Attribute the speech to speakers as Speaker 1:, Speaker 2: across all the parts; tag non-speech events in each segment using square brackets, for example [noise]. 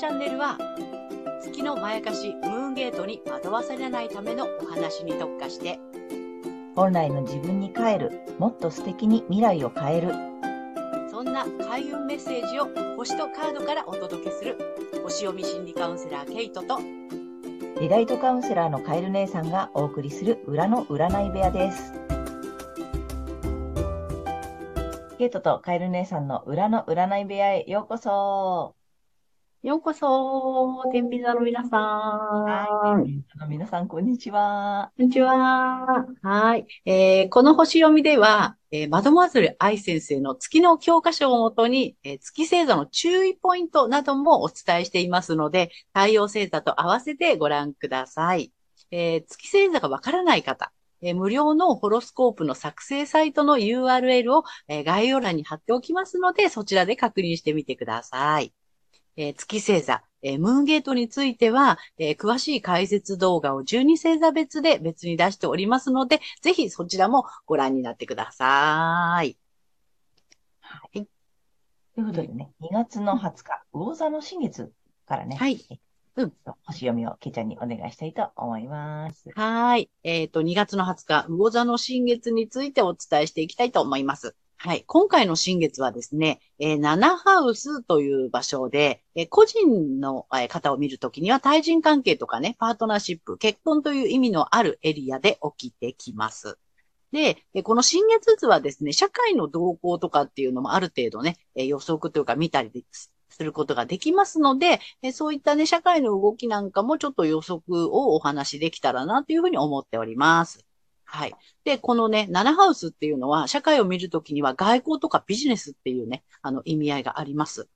Speaker 1: チャンネルは、月のまやかしムーンゲートに惑わされないためのお話に特化して、
Speaker 2: 本来の自分に帰る、もっと素敵に未来を変える。
Speaker 1: そんな開運メッセージを星とカードからお届けする、星読み心理カウンセラーケイトと、
Speaker 2: リライトカウンセラーのカエル姉さんがお送りする裏の占い部屋です。ケイトとカエル姉さんの裏の占い部屋へようこそ。
Speaker 3: ようこそ、天秤座の皆さん。
Speaker 2: い。皆さん、こんにちは。
Speaker 3: こんにちは。はい。えーこの星読みでは、えーマドモアゼル愛先生の月の教科書をもとに、えー月星座の注意ポイントなどもお伝えしていますので、太陽星座と合わせてご覧ください。えー月星座がわからない方、えー無料のホロスコープの作成サイトの URL を、えー概要欄に貼っておきますので、そちらで確認してみてください。えー月星座、えームーンゲートについては、えー詳しい解説動画を12星座別で別に出しておりますので、ぜひそちらもご覧になってください。
Speaker 2: ということでね、2月の20日、魚座の新月からね、
Speaker 3: はい。うん
Speaker 2: 星読みをケイちゃんにお願いしたいと思います。
Speaker 3: はい。えっ、と、2月の20日、魚座の新月についてお伝えしていきたいと思います。はい。今回の新月はですね、えー、7ハウスという場所で、えー個人のえー方を見るときには対人関係とかね、パートナーシップ、結婚という意味のあるエリアで起きてきます。で、この新月図はですね、社会の動向とかっていうのもある程度ね、予測というか見たりですすることができますので、そういったね、社会の動きなんかもちょっと予測をお話しできたらなというふうに思っております。はい。で、このね、7ハウスっていうのは、社会を見るときには外交とかビジネスっていうね、あの意味合いがあります。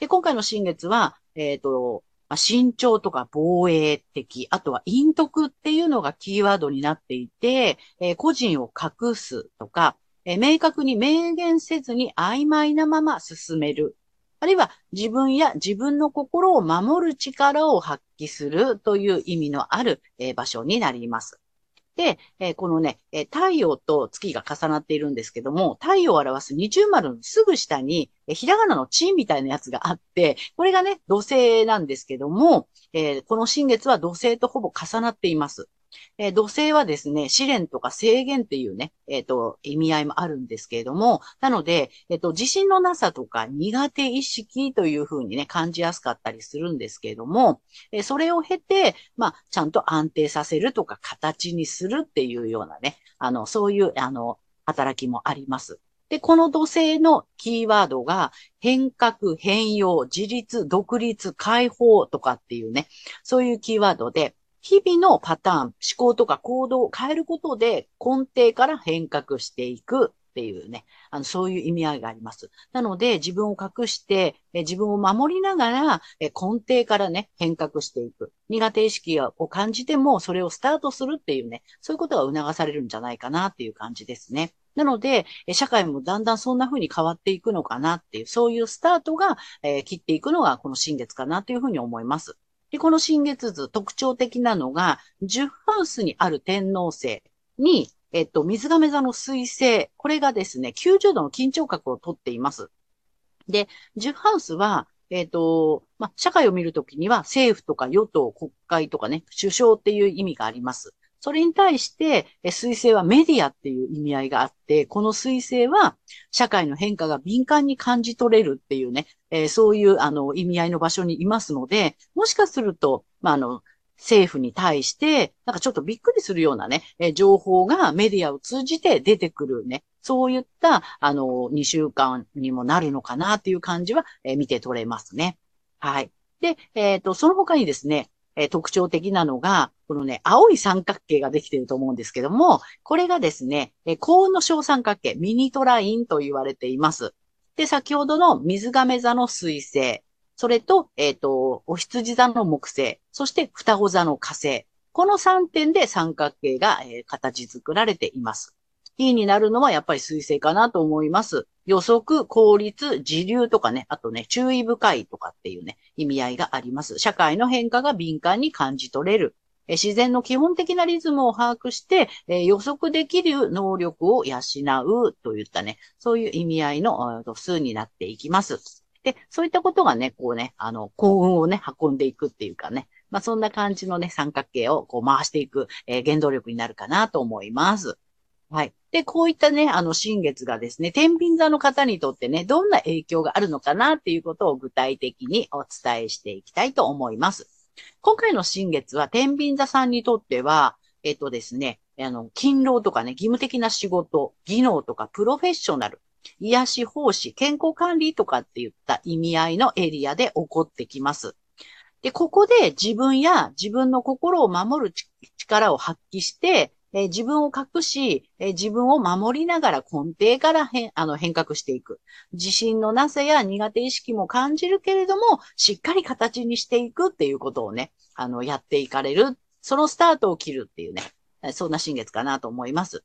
Speaker 3: で、今回の新月は、えっ、と、まあ慎重とか防衛的、あとは陰徳っていうのがキーワードになっていて、えー個人を隠すとか、えー明確に明言せずに曖昧なまま進める。あるいは自分や自分の心を守る力を発揮するという意味のある、えー場所になります。で、えーこのね、えー太陽と月が重なっているんですけども、太陽を表す二重丸のすぐ下に、えーひらがなのチンみたいなやつがあって、これがね、土星なんですけども、えこの新月は土星とほぼ重なっています。えー土星はですね、試練とか制限っていうね、えっ、と、意味合いもあるんですけれども、なので、えっ、と、自信のなさとか苦手意識というふうにね、感じやすかったりするんですけれども、えそれを経て、まあ、ちゃんと安定させるとか形にするっていうようなね、あの、そういう、あの、働きもあります。で、この土星のキーワードが、変革、変容、自立、独立、解放とかっていうね、そういうキーワードで、日々のパターン、思考とか行動を変えることで根底から変革していくっていうね、あの、そういう意味合いがあります。なので、自分を隠して、え自分を守りながら、え根底からね、変革していく。苦手意識を感じても、それをスタートするっていうね、そういうことが促されるんじゃないかなっていう感じですね。なので、え社会もだんだんそんな風に変わっていくのかなっていう、そういうスタートが、え切っていくのがこの新月かなというふうに思います。で、この新月図、特徴的なのが、10ハウスにある天皇星に、えっと、水亀座の水星、これがですね、90度の緊張角をとっています。で、10ハウスは、えっと、まあ、社会を見るときには政府とか与党、国会とかね、首相っていう意味があります。それに対して、え水星はメディアっていう意味合いがあって、この水星は社会の変化が敏感に感じ取れるっていうね、えーそういうあの意味合いの場所にいますので、もしかすると、まあ、あの、政府に対して、なんかちょっとびっくりするようなね、えー情報がメディアを通じて出てくるね、そういった、あの、2週間にもなるのかなっていう感じは、えー見て取れますね。はい。で、えっ、と、その他にですね、え特徴的なのが、このね、青い三角形ができていると思うんですけども、これがですね、えー高温の小三角形、ミニトラインと言われています。で、先ほどの水亀座の水星、それと、えっ、と、お羊座の木星、そして双子座の火星。この3点で三角形が、えー形作られています。キーになるのはやっぱり水星かなと思います。予測、効率、時流とかね、あとね、注意深いとかっていうね、意味合いがあります。社会の変化が敏感に感じ取れる。自然の基本的なリズムを把握して、え予測できる能力を養うといったね、そういう意味合いのえーと数になっていきます。で、そういったことがね、こうね、あの、幸運をね、運んでいくっていうかね、まあ、そんな感じのね、三角形をこう回していく、えー、原動力になるかなと思います。はい。で、こういったね、あの、新月がですね、天秤座の方にとってね、どんな影響があるのかなっていうことを具体的にお伝えしていきたいと思います。今回の新月は、天秤座さんにとっては、えっとですね、あの、勤労とかね、義務的な仕事、技能とかプロフェッショナル、癒し奉仕、健康管理とかって言った意味合いのエリアで起こってきます。で、ここで自分や自分の心を守る力を発揮して、えー、自分を隠し、えー、自分を守りながら根底から変あの変革していく。自信のなさや苦手意識も感じるけれども、しっかり形にしていくっていうことをね、あの、やっていかれる。そのスタートを切るっていうね、そんな新月かなと思います。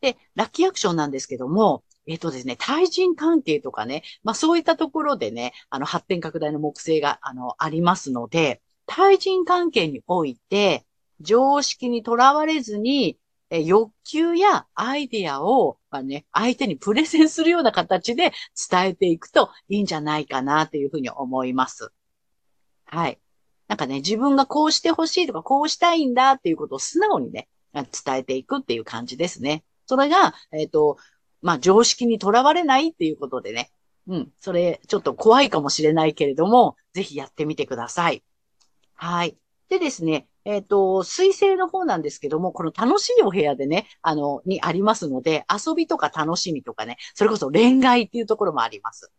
Speaker 3: で、ラッキーアクションなんですけども、えっ、とですね、対人関係とかね、まあそういったところでね、あの発展拡大の目星が、あの、ありますので、対人関係において、常識にとらわれずに、え欲求やアイディアを、まあね、相手にプレゼンするような形で伝えていくといいんじゃないかなというふうに思います。はい。なんかね、自分がこうしてほしいとか、こうしたいんだっていうことを素直にね、伝えていくっていう感じですね。それが、えっ、ー、と、まあ、常識にとらわれないっていうことでね。うん。それ、ちょっと怖いかもしれないけれども、ぜひやってみてください。はい。でですね、えっ、ー、と、水星の方なんですけども、この楽しいお部屋でね、あの、にありますので、遊びとか楽しみとかね、それこそ恋愛っていうところもあります。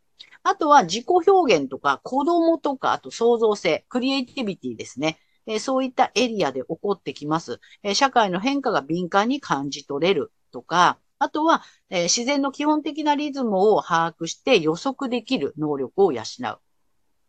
Speaker 3: あとは自己表現とか子供とか、あと創造性、クリエイティビティですね。えー、そういったエリアで起こってきます、えー、社会の変化が敏感に感じ取れるとか、あとは、えー、自然の基本的なリズムを把握して予測できる能力を養う。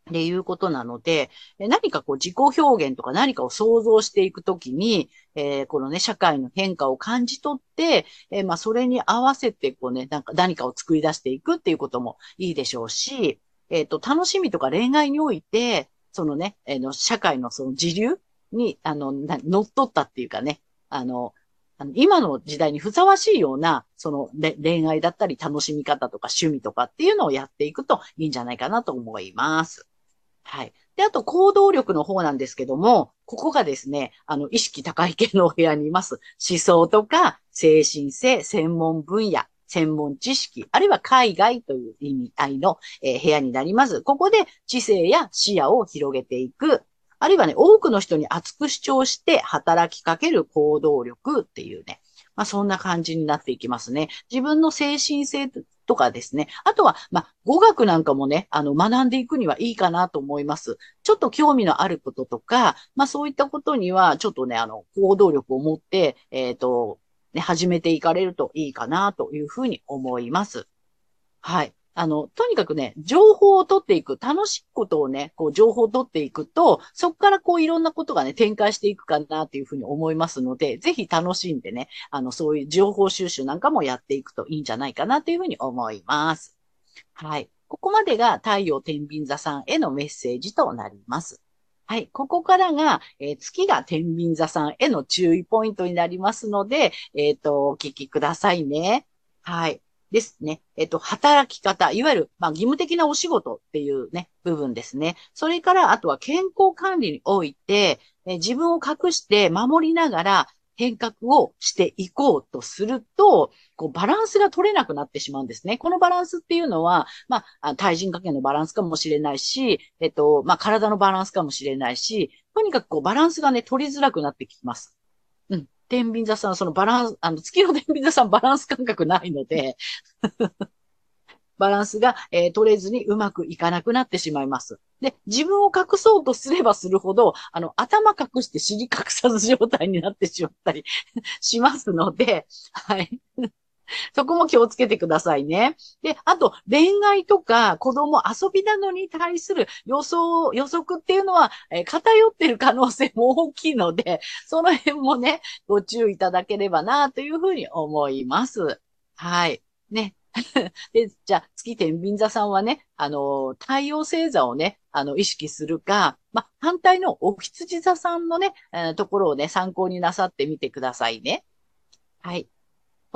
Speaker 3: っていうことなので、何かこう自己表現とか何かを想像していくときに、えー、このね、社会の変化を感じ取って、えー、まあ、それに合わせて、こうね、なんか何かを作り出していくっていうこともいいでしょうし、えっ、ー、と、楽しみとか恋愛において、そのね、え、の社会のその自流に、あの、乗っ取ったっていうかね、あの、あの今の時代にふさわしいような、その恋愛だったり楽しみ方とか趣味とかっていうのをやっていくといいんじゃないかなと思います。はい。で、あと行動力の方なんですけども、ここがですね、あの、意識高い系のお部屋にいます。思想とか精神性、専門分野、専門知識、あるいは海外という意味合いの、えー、部屋になります。ここで知性や視野を広げていく。あるいはね、多くの人に熱く主張して働きかける行動力っていうね、まあそんな感じになっていきますね。自分の精神性とかですね。あとは、まあ語学なんかもね、あの学んでいくにはいいかなと思います。ちょっと興味のあることとか、まあそういったことには、ちょっとね、あの、行動力を持って、えっ、ー、と、ね、始めていかれるといいかなというふうに思います。はい。あの、とにかくね、情報を取っていく、楽しいことをね、こう、情報を取っていくと、そこからこう、いろんなことがね、展開していくかなっていうふうに思いますので、ぜひ楽しんでね、あの、そういう情報収集なんかもやっていくといいんじゃないかなというふうに思います。はい。ここまでが太陽天秤座さんへのメッセージとなります。はい。ここからが、えー、月が天秤座さんへの注意ポイントになりますので、えっ、ー、と、お聞きくださいね。はい。ですね。えっと、働き方、いわゆる、まあ、義務的なお仕事っていうね、部分ですね。それから、あとは健康管理において、え自分を隠して守りながら変革をしていこうとすると、こう、バランスが取れなくなってしまうんですね。このバランスっていうのは、まあ、対人関係のバランスかもしれないし、えっと、まあ、体のバランスかもしれないし、とにかくこう、バランスがね、取りづらくなってきます。天秤座さん、そのバランス、あの、月の天秤座さんバランス感覚ないのでバランスが、えー、取れずにうまくいかなくなってしまいます。で、自分を隠そうとすればするほど、あの、頭隠して尻隠さず状態になってしまったりしますので、はい。[laughs] そこも気をつけてくださいね。で、あと、恋愛とか子供遊びなどに対する予想、予測っていうのは、えー、偏ってる可能性も大きいので、[laughs] その辺もね、ご注意いただければな、というふうに思います。はい。ね。[laughs] で、じゃあ、月天秤座さんはね、あの、太陽星座をね、あの、意識するか、ま反対のお羊座さんのね、えー、ところをね、参考になさってみてくださいね。はい。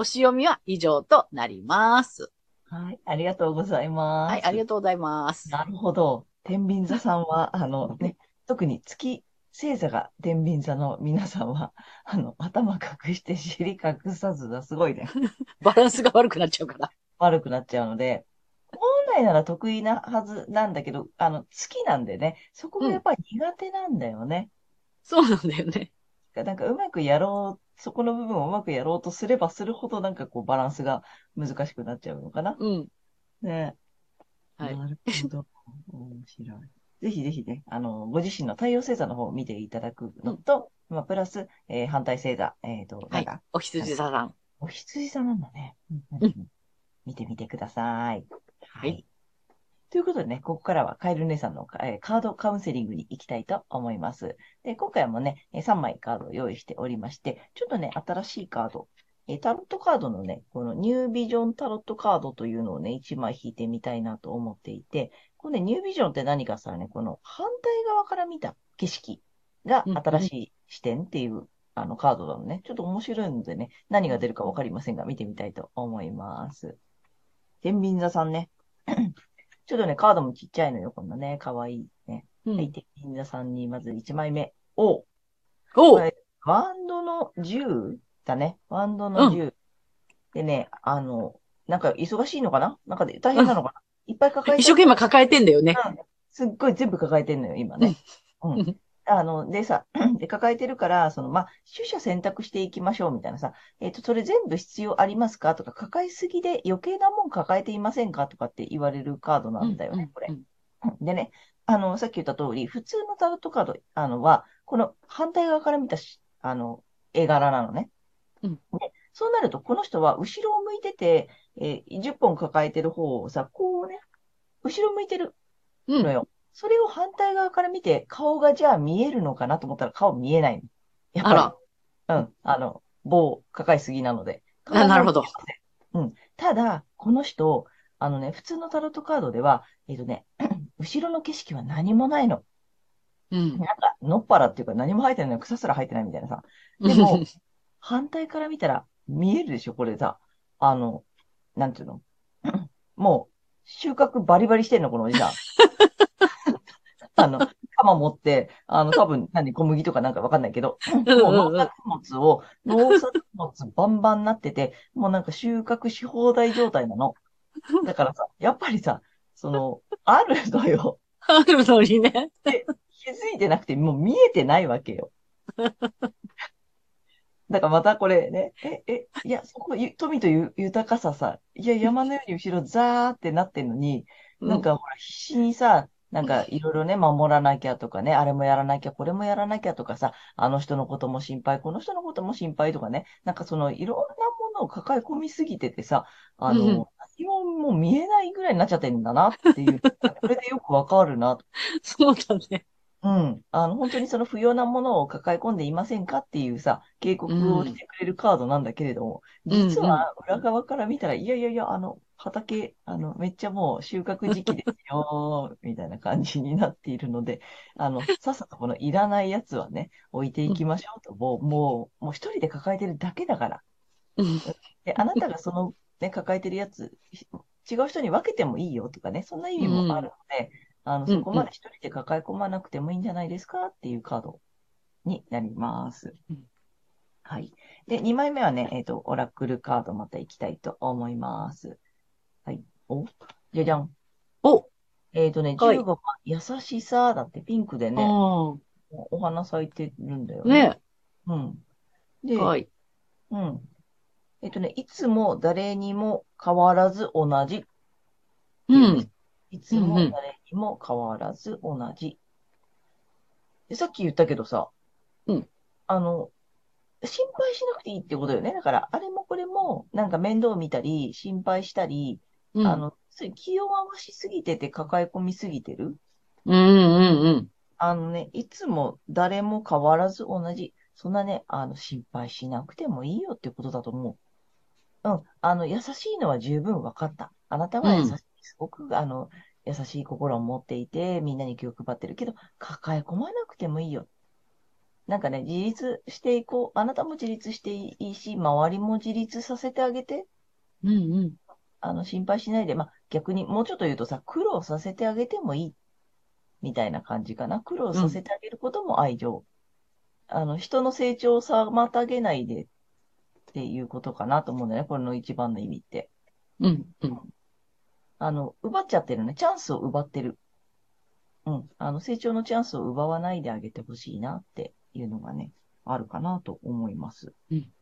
Speaker 3: 星読みは以上となります。
Speaker 2: はい。ありがとうございます。
Speaker 3: はい、ありがとうございます。
Speaker 2: なるほど。天秤座さんは、あのね、特に月星座が天秤座の皆さんは、あの、頭隠して尻隠さずだ。すごいね。[laughs]
Speaker 3: バランスが悪くなっちゃうから。
Speaker 2: 悪くなっちゃうので、本来なら得意なはずなんだけど、あの、月なんでね、そこがやっぱり苦手なんだよね。
Speaker 3: そうなんだよね。
Speaker 2: なんかうまくやろう、そこの部分をうまくやろうとすればするほどなんかこうバランスが難しくなっちゃうのかな。
Speaker 3: うん。
Speaker 2: ね。
Speaker 3: はい
Speaker 2: なるほど。面白い。ぜひぜひね、あの、ご自身の太陽星座の方を見ていただくのと、まあ、プラス、えー反対星座、えっ、と、なんか、
Speaker 3: お羊座さん。
Speaker 2: お羊座なんだね。うんうんうん見てみてください。
Speaker 3: はい。
Speaker 2: ということでね、ここからはカエル姉さんの、えーカードカウンセリングに行きたいと思います。で、今回もね、えー3枚カードを用意しておりまして、ちょっとね、新しいカード、えータロットカードのね、このニュービジョンタロットカードというのをね、1枚引いてみたいなと思っていて、このね、ニュービジョンって何かさね、この反対側から見た景色が新しい視点っていう、あのカードなのね。ちょっと面白いのでね、何が出るかわかりませんが、見てみたいと思います。天秤座さんね。ちょっとね、カードもちっちゃいのよ、こんなね、かわいいね。
Speaker 3: うん
Speaker 2: はい、天秤座さんにまず1枚目。お
Speaker 3: お
Speaker 2: はいワンドの10だね。ワンドの10。でね、あの、なんか忙しいのかな？なんかで大変なのかな、いっぱい抱えて
Speaker 3: 一生懸命抱えてんだよね。
Speaker 2: うんすっごい全部抱えてんのよ、今ね。うん。あの、でさ、[clears throat] で、抱えてるから、その、まあ、取捨選択していきましょうみたいなさ、えっと、それ全部必要ありますか？とか、抱えすぎで余計なもん抱えていませんか？とかって言われるカードなんだよね、これ
Speaker 3: う。ん
Speaker 2: でね、あの、さっき言った通り、普通のタロットカード、あの、は、この反対側から見たし、あの、絵柄なのね。
Speaker 3: うん
Speaker 2: で、そうなると、この人は後ろを向いてて、えー10本抱えてる方をさ、こうね、後ろ向いてる
Speaker 3: うん
Speaker 2: のよ。それを反対側から見て、顔がじゃあ見えるのかなと思ったら顔見えないの。やっぱり。
Speaker 3: あ
Speaker 2: うん。あの、棒抱えすぎなので。
Speaker 3: あなるほど。
Speaker 2: うん。ただ、この人、あのね、普通のタロットカードでは、えっとね、[clears throat] 後ろの景色は何もないの。
Speaker 3: うん。
Speaker 2: なんか、のっぱらっていうか何も生えてないの草すら生えてないみたいなさ。[laughs] でも、反対から見たら見えるでしょ、これさ。あの、なんていうの？[clears throat] もう、収穫バリバリしてんの、このおじさん。[laughs] あの、鎌持って、あの、多分、何、小麦とかなんかわかんないけど、もう農作物を、農作物バンバンなってて、もうなんか収穫し放題状態なの。だからさ、やっぱりさ、その、あるのよ。
Speaker 3: あるのにね。
Speaker 2: 気づいてなくて、もう見えてないわけよ。だからまたこれね、え、え、いや、そこ、ゆ富という豊かささ、いや、山のように後ろザーってなってんのに、なんかほら、必死にさ、なんかいろいろね、守らなきゃとかね、あれもやらなきゃ、これもやらなきゃとかさ、あの人のことも心配、この人のことも心配とかね、なんかそのいろんなものを抱え込みすぎててさ、あの、
Speaker 3: うん
Speaker 2: 何ももう見えないぐらいになっちゃってんだなっていう、[laughs] これでよくわかるな。
Speaker 3: そうだね。
Speaker 2: うん。あの、本当にその不要なものを抱え込んでいませんかっていうさ、警告をしてくれるカードなんだけれども、
Speaker 3: うん。
Speaker 2: 実は裏側から見たら、いやいやいや、あの、畑、あの、めっちゃもう収穫時期ですよ、[laughs] みたいな感じになっているので、あの、さっさとこのいらないやつはね、置いていきましょうと、もう、もう、もう一人で抱えてるだけだから。
Speaker 3: うん
Speaker 2: で、あなたがその、ね、抱えてるやつ、違う人に分けてもいいよとかね、そんな意味もあるので、あの、
Speaker 3: うん
Speaker 2: そこまで一人で抱え込まなくてもいいんじゃないですかっていうカードになります
Speaker 3: うん。
Speaker 2: はい。で、2枚目はね、えっと、オラクルカードまた行きたいと思います。はい。おじゃじゃん。
Speaker 3: お
Speaker 2: えっとね、
Speaker 3: はい
Speaker 2: 15番、優しさだってピンクでね、
Speaker 3: あ
Speaker 2: お花咲いてるんだよ
Speaker 3: あ。ね
Speaker 2: うん。で、
Speaker 3: はい。
Speaker 2: うん。えっとね、いつも誰にも変わらず同じ。
Speaker 3: うん。
Speaker 2: いつも誰にも変わらず同じ。でさっき言ったけどさ、
Speaker 3: うん
Speaker 2: あの、心配しなくていいってことよね。だから、あれもこれも、なんか面倒見たり、心配したり、
Speaker 3: うん。
Speaker 2: あの、気弱わしすぎてて抱え込みすぎてる。
Speaker 3: うんうんうん。
Speaker 2: あのね、いつも誰も変わらず同じ。そんなね、あの、心配しなくてもいいよってことだと思う。うん。あの、優しいのは十分分かった。あなたは優しい。
Speaker 3: うん
Speaker 2: すごく、あの、優しい心を持っていて、みんなに気を配ってるけど、抱え込まなくてもいいよ。なんかね、自立していこう。あなたも自立していいし、周りも自立させてあげて。
Speaker 3: うんうん。
Speaker 2: あの、心配しないで、まあ、逆にもうちょっと言うとさ、苦労させてあげてもいい、みたいな感じかな。苦労させてあげることも愛情。あの、人の成長を妨げないでっていうことかなと思うんだよね。これの一番の意味って。
Speaker 3: うん。うん。
Speaker 2: あの、奪っちゃってるね。チャンスを奪ってる。うん。あの、成長のチャンスを奪わないであげてほしいなっていうのがね、あるかなと思います。
Speaker 3: うん。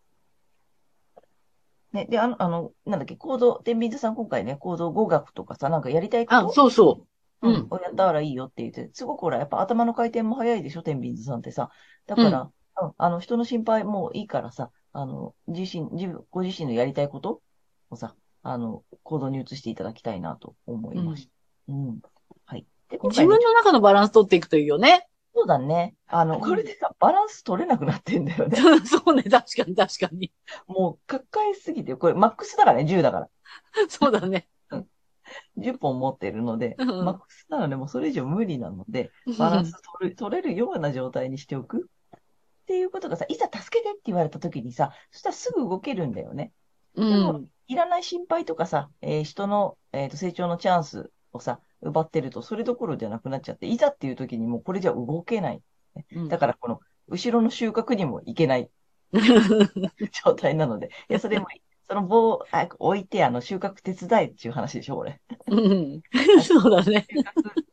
Speaker 2: ね、で、あの、あの、なんだっけ、行動、天秤座さん今回ね、行動語学とかさ、なんかやりたいこと
Speaker 3: あ、そうそう。
Speaker 2: う
Speaker 3: うんん。
Speaker 2: をやったらいいよって言って、すごくほら、やっぱ頭の回転も早いでしょ、天秤座さんってさ。だから、うん、あの、人の心配もういいからさ、あの、自身、自分、ご自身のやりたいことをさ、あの、行動に移していただきたいなと思いました。うん。はい。で、今
Speaker 3: 自分の中のバランス取っていくといいよね。
Speaker 2: そうだね。あの、これでさ、バランス取れなくなってんだよね。[laughs]
Speaker 3: そうね、確かに確かに。
Speaker 2: もう、抱えすぎて、これ、マックスだからね、10だから。[laughs]
Speaker 3: そうだね。
Speaker 2: 10本持ってるので、
Speaker 3: うん
Speaker 2: マックスなので、もうそれ以上無理なので、バランス取る取れるような状態にしておくっていうことがさ、いざ助けてって言われた時にさ、そしたらすぐ動けるんだよね。
Speaker 3: うん。
Speaker 2: いらない心配とかさ、えー人の、えーと成長のチャンスをさ、奪ってると、それどころじゃなくなっちゃって、いざっていう時にもうこれじゃ動けない。
Speaker 3: うん
Speaker 2: だから、この、後ろの収穫にもいけない [laughs] 状態なので、いや、それもいい、その棒を置いて、あの、収穫手伝えっていう話でしょ、これ。
Speaker 3: うん。[laughs] そうだね。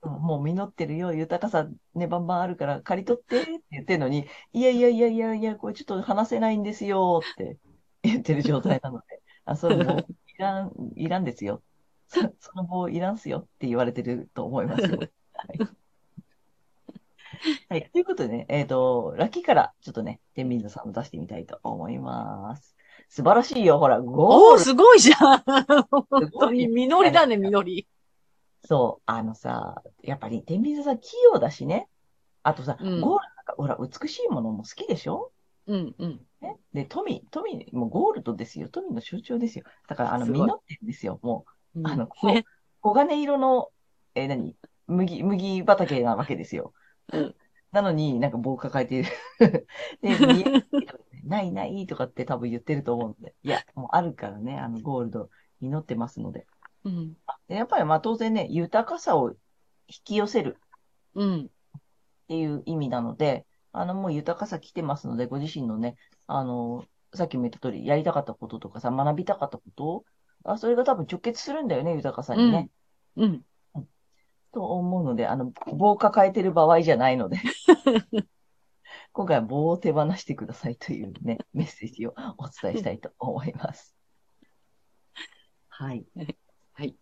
Speaker 2: もう実ってるよ、豊かさね、バンバンあるから借り取ってって言ってるのに、いやいやいやいやいや、これちょっと話せないんですよって言ってる状態なので、あ、その棒いらん、いらんですよ。そその棒いらんすよって言われてると思いますよ。はい。[laughs] はい。ということでね、えっ、と、ラッキーからちょっとね、天秤座さんを出してみたいと思います。素晴らしいよ、ほら、ゴ
Speaker 3: おー、
Speaker 2: ール
Speaker 3: すごいじゃん。本当に、実りだね、実り。
Speaker 2: そう、あのさ、やっぱり天秤座さん器用だしね。あとさ、
Speaker 3: うん
Speaker 2: ゴールなんか、ほら、美しいものも好きでしょ？
Speaker 3: うん、うん。
Speaker 2: ね。で、富、富、もうゴールドですよ。富の象徴ですよ。だから、あの、実ってるんですよ。もう、
Speaker 3: うん
Speaker 2: あの、
Speaker 3: ね。
Speaker 2: 黄金色の、えー何？麦、麦畑なわけですよ。
Speaker 3: うん
Speaker 2: なのになんか棒抱えている。[laughs] で、見えないとかねないないとかって多分言ってると思うんで。いや、もうあるからね、あの、ゴールド、実ってますので。
Speaker 3: うん。
Speaker 2: でやっぱりまあ当然ね、豊かさを引き寄せる
Speaker 3: うん。
Speaker 2: っていう意味なので、あの、もう豊かさ来てますので、ご自身のね、あの、さっきも言った通り、やりたかったこととかさ、学びたかったことあ、それが多分直結するんだよね、豊かさにね。
Speaker 3: うん。
Speaker 2: と思うので、あの、棒を抱えてる場合じゃないので、[laughs] 今回は棒を手放してくださいというね、[laughs] メッセージをお伝えしたいと思います。はい。
Speaker 3: はい。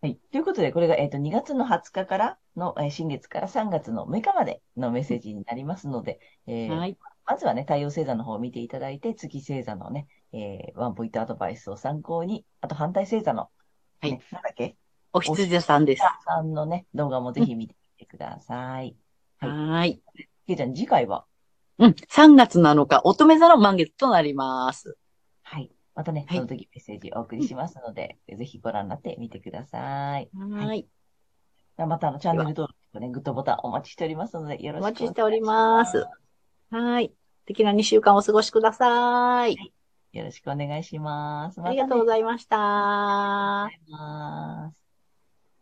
Speaker 2: はい。ということで、これが、えっ、と、2月の20日からの、えー新月から3月の6日までのメッセージになりますので、えー
Speaker 3: はい。
Speaker 2: まずはね、太陽星座の方を見ていただいて、月星座のね、えーワンポイントアドバイスを参考に、あと反対星座の、ね、
Speaker 3: はい
Speaker 2: なんだっけ
Speaker 3: お羊さんです。
Speaker 2: さんのね、動画もぜひ見てみてください。はい
Speaker 3: はーい。
Speaker 2: けいちゃん、次回は？
Speaker 3: うん。3月7日、乙女座の満月となります。
Speaker 2: はい。またね、
Speaker 3: はい
Speaker 2: その時メッセージお送りしますので、ぜひご覧になってみてください。
Speaker 3: はーい。
Speaker 2: また、あの、チャンネル登録とね、グッドボタンお待ちしておりますので、よろしく
Speaker 3: お待ちしておりますはーい。素敵な2週間お過ごしください。
Speaker 2: よろしくお願いします。
Speaker 3: ありがとうございました。
Speaker 2: います。